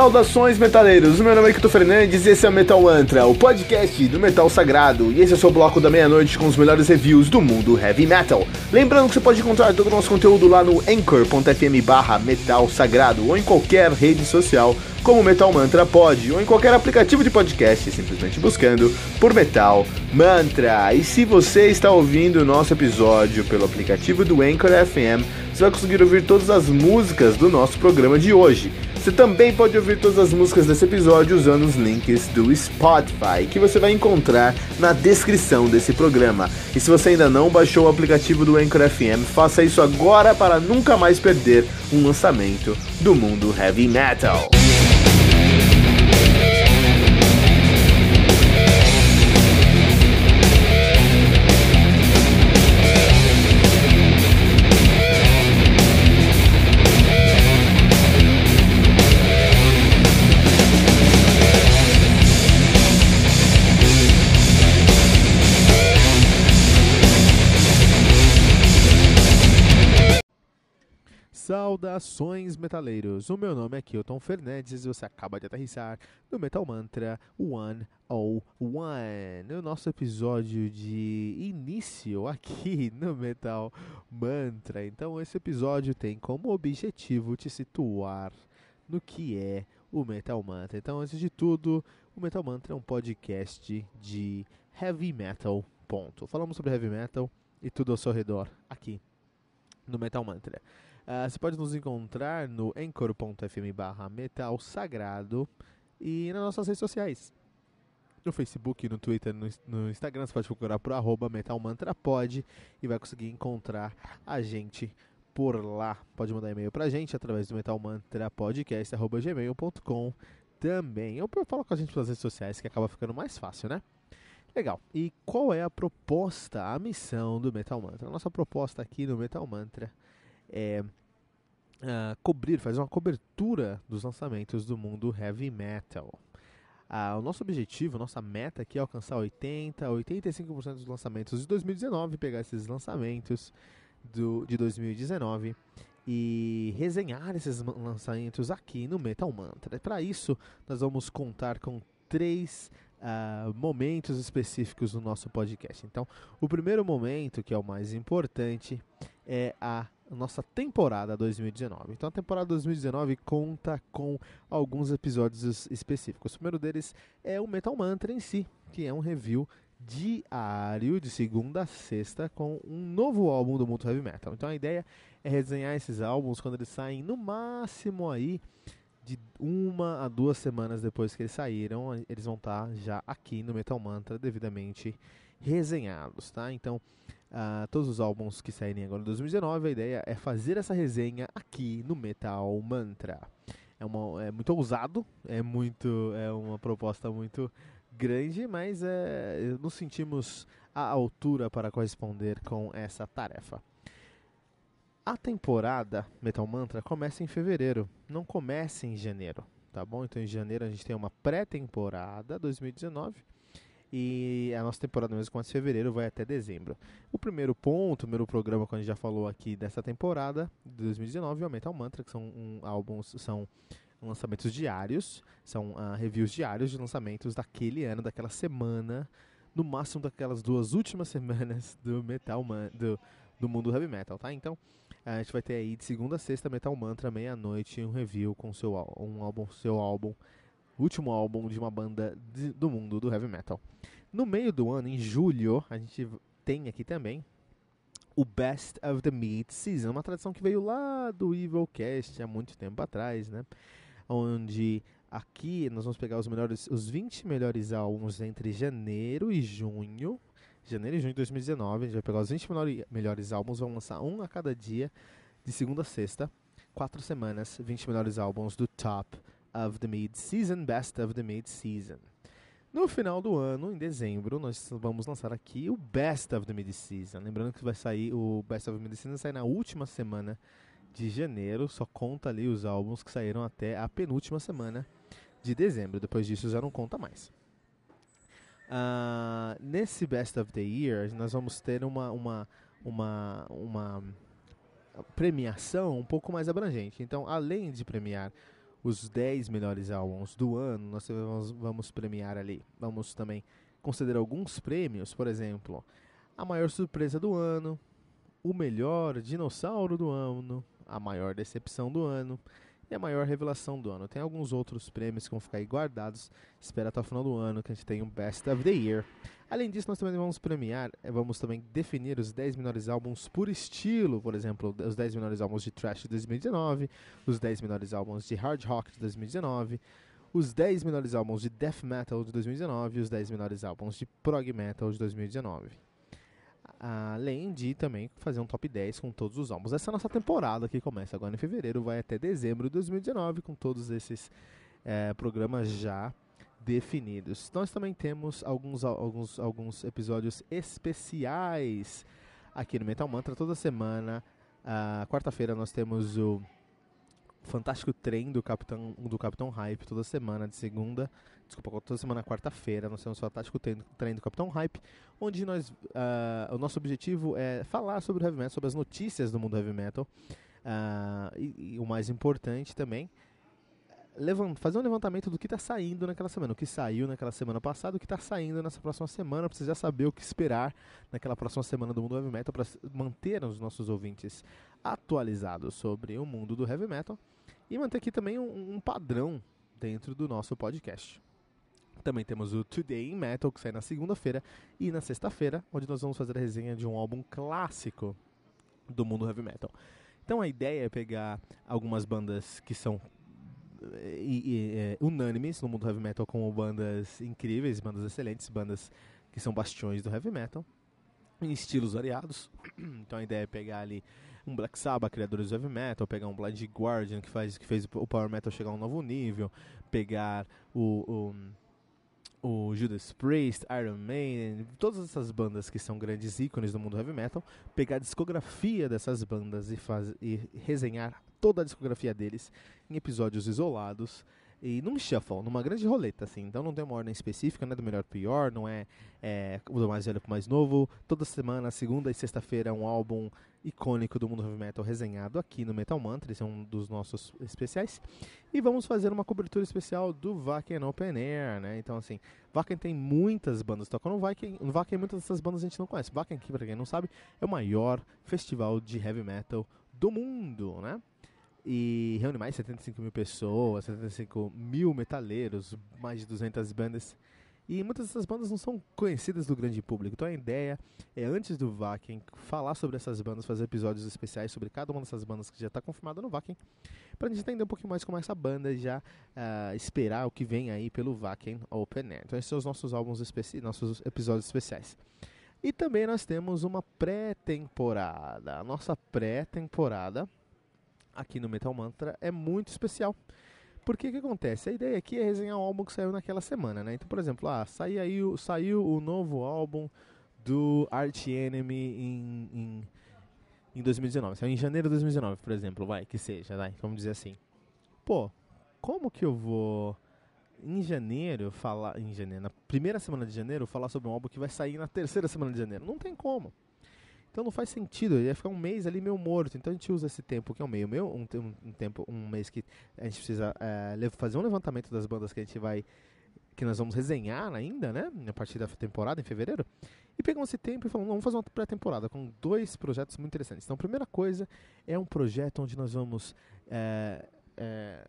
Saudações metaleiros, meu nome é Kito Fernandes e esse é o Metal Mantra, o podcast do Metal Sagrado. E esse é o seu bloco da meia-noite com os melhores reviews do mundo heavy metal. Lembrando que você pode encontrar todo o nosso conteúdo lá no anchor.fm barra Metal Sagrado ou em qualquer rede social como Metal Mantra pode, ou em qualquer aplicativo de podcast, simplesmente buscando por Metal Mantra. E se você está ouvindo o nosso episódio pelo aplicativo do Anchor FM, você vai conseguir ouvir todas as músicas do nosso programa de hoje. Você também pode ouvir todas as músicas desse episódio usando os links do Spotify, que você vai encontrar na descrição desse programa. E se você ainda não baixou o aplicativo do Anchor FM, faça isso agora para nunca mais perder um lançamento do mundo heavy metal. Saudações metaleiros, o meu nome é Kilton Fernandes e você acaba de aterrissar no Metal Mantra 101, no nosso episódio de início aqui no Metal Mantra. Então esse episódio tem como objetivo te situar no que é o Metal Mantra. Então antes de tudo, o Metal Mantra é um podcast de heavy metal, ponto. Falamos sobre heavy metal e tudo ao seu redor aqui no Metal Mantra. Uh, você pode nos encontrar no anchor.fm barra metal sagrado e nas nossas redes sociais. No Facebook, no Twitter, no, no Instagram, você pode procurar por arroba metalmantrapod e vai conseguir encontrar a gente por lá. Pode mandar e-mail pra gente através do metalmantrapodcast.gmail.com também. Eu falo com a gente pelas redes sociais que acaba ficando mais fácil, né? Legal. E qual é a proposta, a missão do Metal Mantra? A nossa proposta aqui no Metal Mantra é uh, cobrir, fazer uma cobertura dos lançamentos do mundo heavy metal. Uh, o nosso objetivo, nossa meta aqui é alcançar 80, 85% dos lançamentos de 2019, pegar esses lançamentos do, de 2019 e resenhar esses lançamentos aqui no Metal Mantra. Para isso, nós vamos contar com três uh, momentos específicos no nosso podcast. Então, o primeiro momento, que é o mais importante, é a nossa temporada 2019. Então a temporada 2019 conta com alguns episódios específicos. O primeiro deles é o Metal Mantra em si, que é um review diário de segunda a sexta com um novo álbum do mundo heavy metal. Então a ideia é resenhar esses álbuns quando eles saem no máximo aí de uma a duas semanas depois que eles saíram, eles vão estar já aqui no Metal Mantra devidamente resenhados, tá? Então uh, todos os álbuns que saírem agora em 2019. A ideia é fazer essa resenha aqui no Metal Mantra. É, uma, é muito ousado, é muito é uma proposta muito grande, mas é, nos sentimos à altura para corresponder com essa tarefa. A temporada Metal Mantra começa em fevereiro, não começa em janeiro, tá bom? Então em janeiro a gente tem uma pré-temporada 2019 e a nossa temporada mesmo começa em fevereiro, vai até dezembro. O primeiro ponto, o primeiro programa que a gente já falou aqui dessa temporada de 2019 é o Metal Mantra, que são um, álbuns, são lançamentos diários, são uh, reviews diários de lançamentos daquele ano, daquela semana, no máximo daquelas duas últimas semanas do Metal Man, do, do mundo heavy metal, tá? Então, a gente vai ter aí de segunda a sexta Metal Mantra, meia-noite, um review com seu um álbum, seu álbum último álbum de uma banda de, do mundo do heavy metal. No meio do ano, em julho, a gente tem aqui também o Best of the Meat Season, uma tradição que veio lá do Evil Cast há muito tempo atrás, né? Onde aqui nós vamos pegar os melhores, os 20 melhores álbuns entre janeiro e junho, janeiro e junho de 2019, a gente vai pegar os 20 melhores álbuns, vamos lançar um a cada dia, de segunda a sexta, quatro semanas, 20 melhores álbuns do top of the Mid-Season, Best of the Mid-Season. No final do ano, em dezembro, nós vamos lançar aqui o Best of the Mid-Season. Lembrando que vai sair o Best of the Mid-Season sai na última semana de janeiro, só conta ali os álbuns que saíram até a penúltima semana de dezembro. Depois disso já não conta mais. Uh, nesse Best of the Year, nós vamos ter uma, uma, uma, uma premiação um pouco mais abrangente. Então, além de premiar os 10 melhores álbuns do ano, nós vamos, vamos premiar ali. Vamos também considerar alguns prêmios, por exemplo, a maior surpresa do ano, o melhor dinossauro do ano, a maior decepção do ano e a maior revelação do ano. Tem alguns outros prêmios que vão ficar aí guardados. Espera até o final do ano que a gente tem um Best of the Year. Além disso, nós também vamos premiar, eh, vamos também definir os 10 melhores álbuns por estilo, por exemplo, os 10 melhores álbuns de Trash de 2019, os 10 melhores álbuns de Hard Rock de 2019, os 10 melhores álbuns de Death Metal de 2019 e os 10 melhores álbuns de Prog Metal de 2019 além de também fazer um top 10 com todos os álbuns. Essa nossa temporada que começa agora em fevereiro, vai até dezembro de 2019 com todos esses é, programas já definidos. Nós também temos alguns, alguns, alguns episódios especiais aqui no Metal Mantra toda semana. Quarta-feira nós temos o fantástico trem do Capitão, do Capitão Hype toda semana, de segunda desculpa, toda semana quarta-feira, nós temos o Fantástico Treino do Capitão Hype, onde nós, uh, o nosso objetivo é falar sobre o heavy metal, sobre as notícias do mundo heavy metal, uh, e, e, o mais importante também, fazer um levantamento do que está saindo naquela semana, o que saiu naquela semana passada, o que está saindo nessa próxima semana, para você já saber o que esperar naquela próxima semana do mundo heavy metal, para manter os nossos ouvintes atualizados sobre o mundo do heavy metal, e manter aqui também um, um padrão dentro do nosso podcast. Também temos o Today in Metal, que sai na segunda-feira, e na sexta-feira, onde nós vamos fazer a resenha de um álbum clássico do mundo heavy metal. Então a ideia é pegar algumas bandas que são e, e, é, unânimes no mundo heavy metal como bandas incríveis, bandas excelentes, bandas que são bastiões do heavy metal, em estilos variados. Então a ideia é pegar ali um Black Sabbath, criadores do heavy metal, pegar um Blind Guardian que faz que fez o power metal chegar a um novo nível, pegar o, o o Judas Priest, Iron Maiden, todas essas bandas que são grandes ícones do mundo heavy metal, pegar a discografia dessas bandas e, faz, e resenhar toda a discografia deles em episódios isolados e num shuffle, numa grande roleta, assim. Então não tem uma ordem específica, não é do melhor pro pior, não é, é do mais velho pro mais novo. Toda semana, segunda e sexta-feira, um álbum icônico do mundo heavy metal resenhado aqui no Metal Mantra, esse é um dos nossos especiais. E vamos fazer uma cobertura especial do Wacken Open Air, né? Então assim, Wacken tem muitas bandas tocando no Wacken, no muitas dessas bandas a gente não conhece. Wacken aqui, pra quem não sabe, é o maior festival de heavy metal do mundo, né? e reúne mais de 75 mil pessoas, 75 mil metaleiros, mais de 200 bandas. E muitas dessas bandas não são conhecidas do grande público. Então a ideia é, antes do Vakin, falar sobre essas bandas, fazer episódios especiais sobre cada uma dessas bandas que já está confirmada no Vakin, para a gente entender um pouquinho mais como é essa banda já uh, esperar o que vem aí pelo Vakin Open Air. Então esses são os nossos álbuns especiais, nossos episódios especiais. E também nós temos uma pré-temporada. A nossa pré-temporada aqui no Metal Mantra é muito especial. Porque o que acontece? A ideia aqui é resenhar um álbum que saiu naquela semana, né? Então, por exemplo, ah, saiu, aí, saiu o novo álbum do Arch Enemy em, em, em 2019. Saiu em janeiro de 2019, por exemplo, vai, que seja, vai, vamos dizer assim. Pô, como que eu vou em janeiro falar, em janeiro, na primeira semana de janeiro, falar sobre um álbum que vai sair na terceira semana de janeiro? Não tem como. Então não faz sentido, ele ia ficar um mês ali meio morto. Então a gente usa esse tempo, que é um meio meu, um, um, tempo, um mês que a gente precisa é, fazer um levantamento das bandas que a gente vai. que nós vamos resenhar ainda, né? A partir da temporada, em fevereiro. E pegamos esse tempo e falamos, vamos fazer uma pré-temporada com dois projetos muito interessantes. Então a primeira coisa é um projeto onde nós vamos. É, é,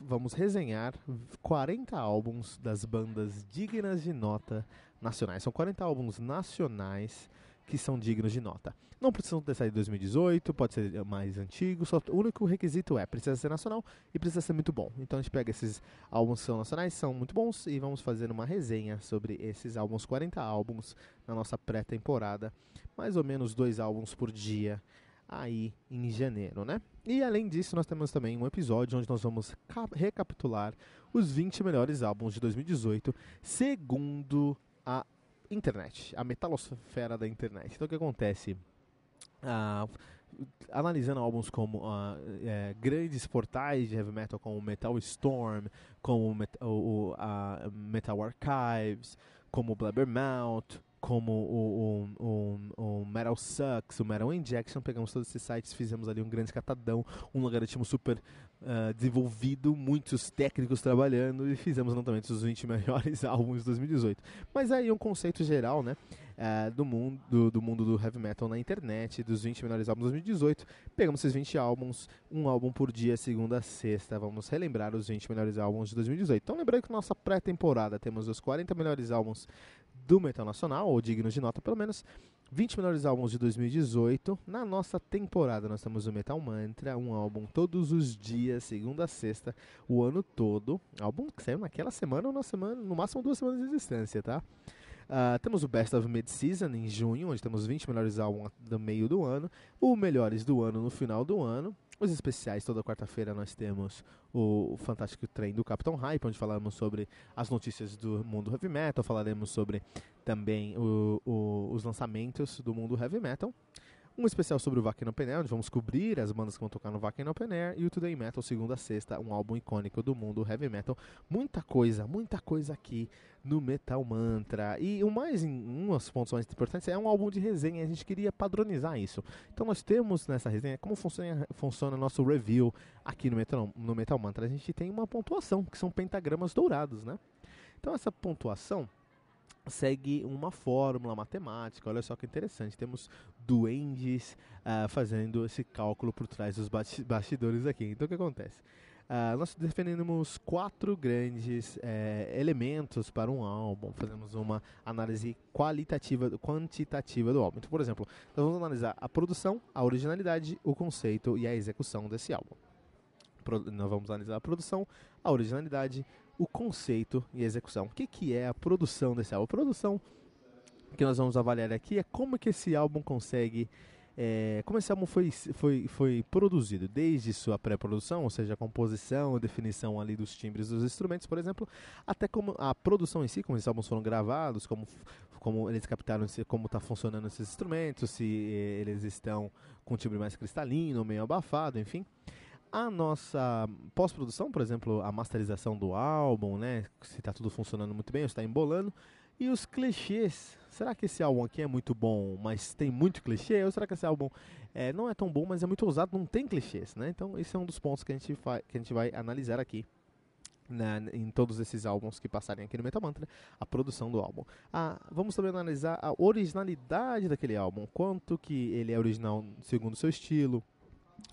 vamos resenhar 40 álbuns das bandas dignas de nota nacionais. São 40 álbuns nacionais que são dignos de nota. Não precisam ter saído em 2018, pode ser mais antigo, só, o único requisito é precisa ser nacional e precisa ser muito bom. Então a gente pega esses álbuns que são nacionais, são muito bons, e vamos fazer uma resenha sobre esses álbuns, 40 álbuns na nossa pré-temporada, mais ou menos dois álbuns por dia aí em janeiro, né? E além disso, nós temos também um episódio onde nós vamos recapitular os 20 melhores álbuns de 2018, segundo a internet, a metalosfera da internet. Então o que acontece? Ah, analisando álbuns como uh, é, grandes portais de heavy metal como Metal Storm, como met o, o Metal Archives, como Blabbermouth, como o, o, o, o, Metal Sucks, o Metal Injection, pegamos todos esses sites, fizemos ali um grande catadão, um logaritmo super uh, desenvolvido, muitos técnicos trabalhando e fizemos lançamento dos 20 melhores álbuns de 2018. Mas aí um conceito geral, né, uh, do, mundo, do, do, mundo do heavy metal na internet, dos 20 melhores álbuns de 2018. Pegamos esses 20 álbuns, um álbum por dia, segunda a sexta, vamos relembrar os 20 melhores álbuns de 2018. Então lembrando que nossa pré-temporada temos os 40 melhores álbuns do metal nacional, ou dignos de nota pelo menos, 20 melhores álbuns de 2018. Na nossa temporada nós temos o Metal Mantra, um álbum todos os dias, segunda a sexta, o ano todo. Álbum que saiu naquela semana ou na semana, no máximo duas semanas de existência, tá? Uh, temos o Best of Mid-Season em junho, onde temos 20 melhores álbuns do meio do ano, o Melhores do Ano no final do ano, os especiais, toda quarta-feira nós temos o, Fantástico Trem do Capitão Hype, onde falaremos sobre as notícias do mundo heavy metal, falaremos sobre também o, o, os lançamentos do mundo heavy metal um especial sobre o Wacken Open Air, onde vamos cobrir as bandas que vão tocar no Wacken Open Air, e o Today Metal, segunda a sexta, um álbum icônico do mundo heavy metal. Muita coisa, muita coisa aqui no Metal Mantra. E o mais, um dos pontos mais importantes é um álbum de resenha, a gente queria padronizar isso. Então nós temos nessa resenha como funciona, funciona nosso review aqui no Metal, no Metal Mantra. A gente tem uma pontuação, que são pentagramas dourados, né? Então essa pontuação segue uma fórmula matemática. Olha só que interessante. Temos duendes uh, fazendo esse cálculo por trás dos bastidores aqui. Então o que acontece? Uh, nós definimos quatro grandes eh, elementos para um álbum. Fazemos uma análise qualitativa, quantitativa do álbum. Então, por exemplo, nós vamos analisar a produção, a originalidade, o conceito e a execução desse álbum. Nós vamos analisar a produção, a originalidade, o conceito e execução. O que, que é a produção desse álbum? A produção que nós vamos avaliar aqui é como que esse álbum consegue é, como esse álbum foi, foi, foi produzido, desde sua pré-produção, ou seja, a composição, a definição ali dos timbres dos instrumentos, por exemplo, até como a produção em si, como esses álbuns foram gravados, como, como eles captaram como está funcionando esses instrumentos, se eh, eles estão com um timbre mais cristalino, meio abafado, enfim a nossa pós-produção, por exemplo, a masterização do álbum, né? Se está tudo funcionando muito bem, ou está embolando. E os clichês. Será que esse álbum aqui é muito bom, mas tem muito clichê? Ou será que esse álbum é, não é tão bom, mas é muito ousado, não tem clichês, né? Então, esse é um dos pontos que a gente, que a gente vai analisar aqui. em todos esses álbuns que passarem aqui no Metal Mantra, a produção do álbum. Ah, vamos também analisar a originalidade daquele álbum, quanto que ele é original segundo o seu estilo,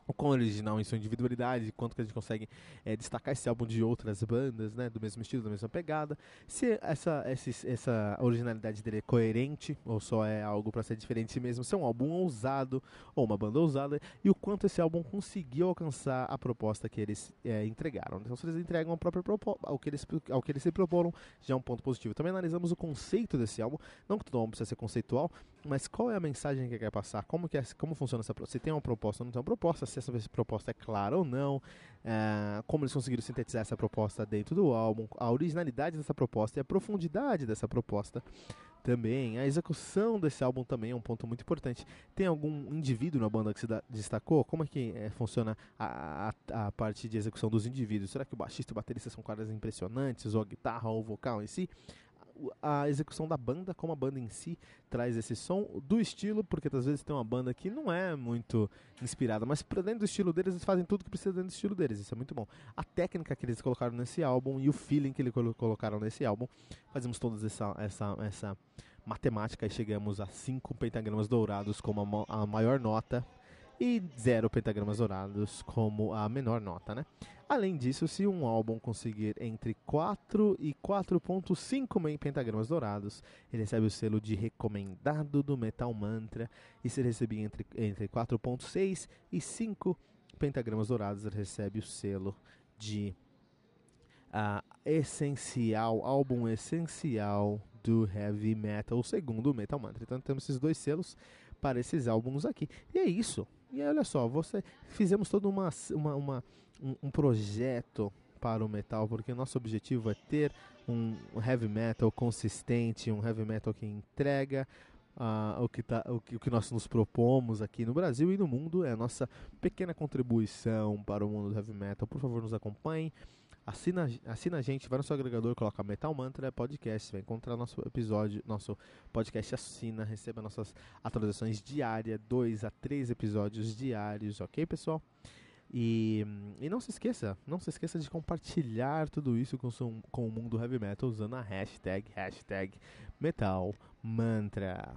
o quão original em sua individualidade, quanto que a gente consegue é, destacar esse álbum de outras bandas, né, do mesmo estilo, da mesma pegada, se essa, essa, essa originalidade dele é coerente ou só é algo para ser diferente mesmo, se é um álbum ousado ou uma banda ousada, e o quanto esse álbum conseguiu alcançar a proposta que eles é, entregaram. Então, se eles entregam a própria ao que eles, ao que eles se proporam, já é um ponto positivo. Também analisamos o conceito desse álbum, não que todo álbum precisa ser conceitual, mas qual é a mensagem que quer passar, como, que é, como funciona essa proposta, se tem uma proposta ou não tem uma proposta, se essa proposta é clara ou não, uh, como eles conseguiram sintetizar essa proposta dentro do álbum, a originalidade dessa proposta e a profundidade dessa proposta também. A execução desse álbum também é um ponto muito importante. Tem algum indivíduo na banda que se destacou? Como é que é, funciona a, a, a, parte de execução dos indivíduos? Será que o baixista e o baterista são caras impressionantes, ou a guitarra ou o vocal em si? A execução da banda, como a banda em si traz esse som, do estilo, porque às vezes tem uma banda que não é muito inspirada, mas para dentro do estilo deles, eles fazem tudo que precisa dentro do estilo deles, isso é muito bom. A técnica que eles colocaram nesse álbum e o feeling que eles colocaram nesse álbum, fazemos toda essa, essa, essa matemática e chegamos a cinco pentagramas dourados como a, a maior nota e zero pentagramas dourados como a menor nota, né? Além disso, se um álbum conseguir entre 4 e 4.5 pentagramas dourados, ele recebe o selo de recomendado do Metal Mantra. E se receber entre, entre 4.6 e 5 pentagramas dourados, ele recebe o selo de uh, essencial, álbum essencial do heavy metal, segundo o Metal Mantra. Então temos esses dois selos para esses álbuns aqui. E é isso. E olha só, você fizemos todo uma, uma, uma um, um projeto para o metal, porque o nosso objetivo é ter um heavy metal consistente, um heavy metal que entrega uh, o, que tá, o, que, o que nós nos propomos aqui no Brasil e no mundo, é a nossa pequena contribuição para o mundo do heavy metal. Por favor, nos acompanhe. Assina, assina a gente, vai no seu agregador, coloca Metal Mantra Podcast, vai encontrar nosso episódio, nosso podcast assina, receba nossas atualizações diárias, dois a três episódios diários, ok, pessoal? E, e não se esqueça, não se esqueça de compartilhar tudo isso com, com o mundo heavy metal usando a hashtag, hashtag Metal Mantra.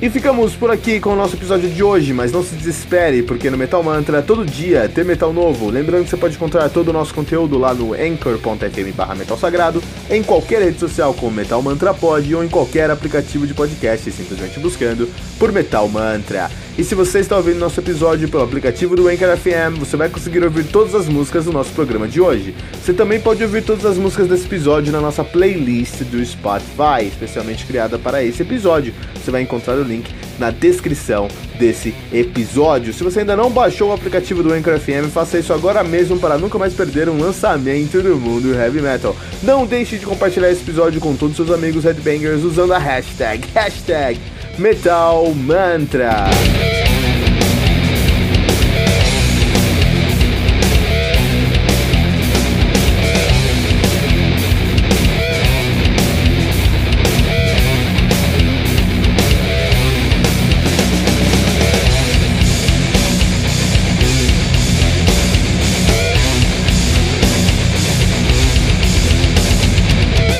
E ficamos por aqui com o nosso episódio de hoje, mas não se desespere, porque no Metal Mantra todo dia tem metal novo. Lembrando que você pode encontrar todo o nosso conteúdo lá no anchor.fm barra metal sagrado, em qualquer rede social como Metal Mantra Pod ou em qualquer aplicativo de podcast, simplesmente buscando por Metal Mantra. E se você está ouvindo nosso episódio pelo aplicativo do Anchor FM, você vai conseguir ouvir todas as músicas do nosso programa de hoje. Você também pode ouvir todas as músicas desse episódio na nossa playlist do Spotify, especialmente criada para esse episódio. Você vai encontrar link na descrição desse episódio. Se você ainda não baixou o aplicativo do Anchor FM, faça isso agora mesmo para nunca mais perder um lançamento do mundo heavy metal. Não deixe de compartilhar esse episódio com todos os seus amigos headbangers usando a hashtag, hashtag Metal Mantra.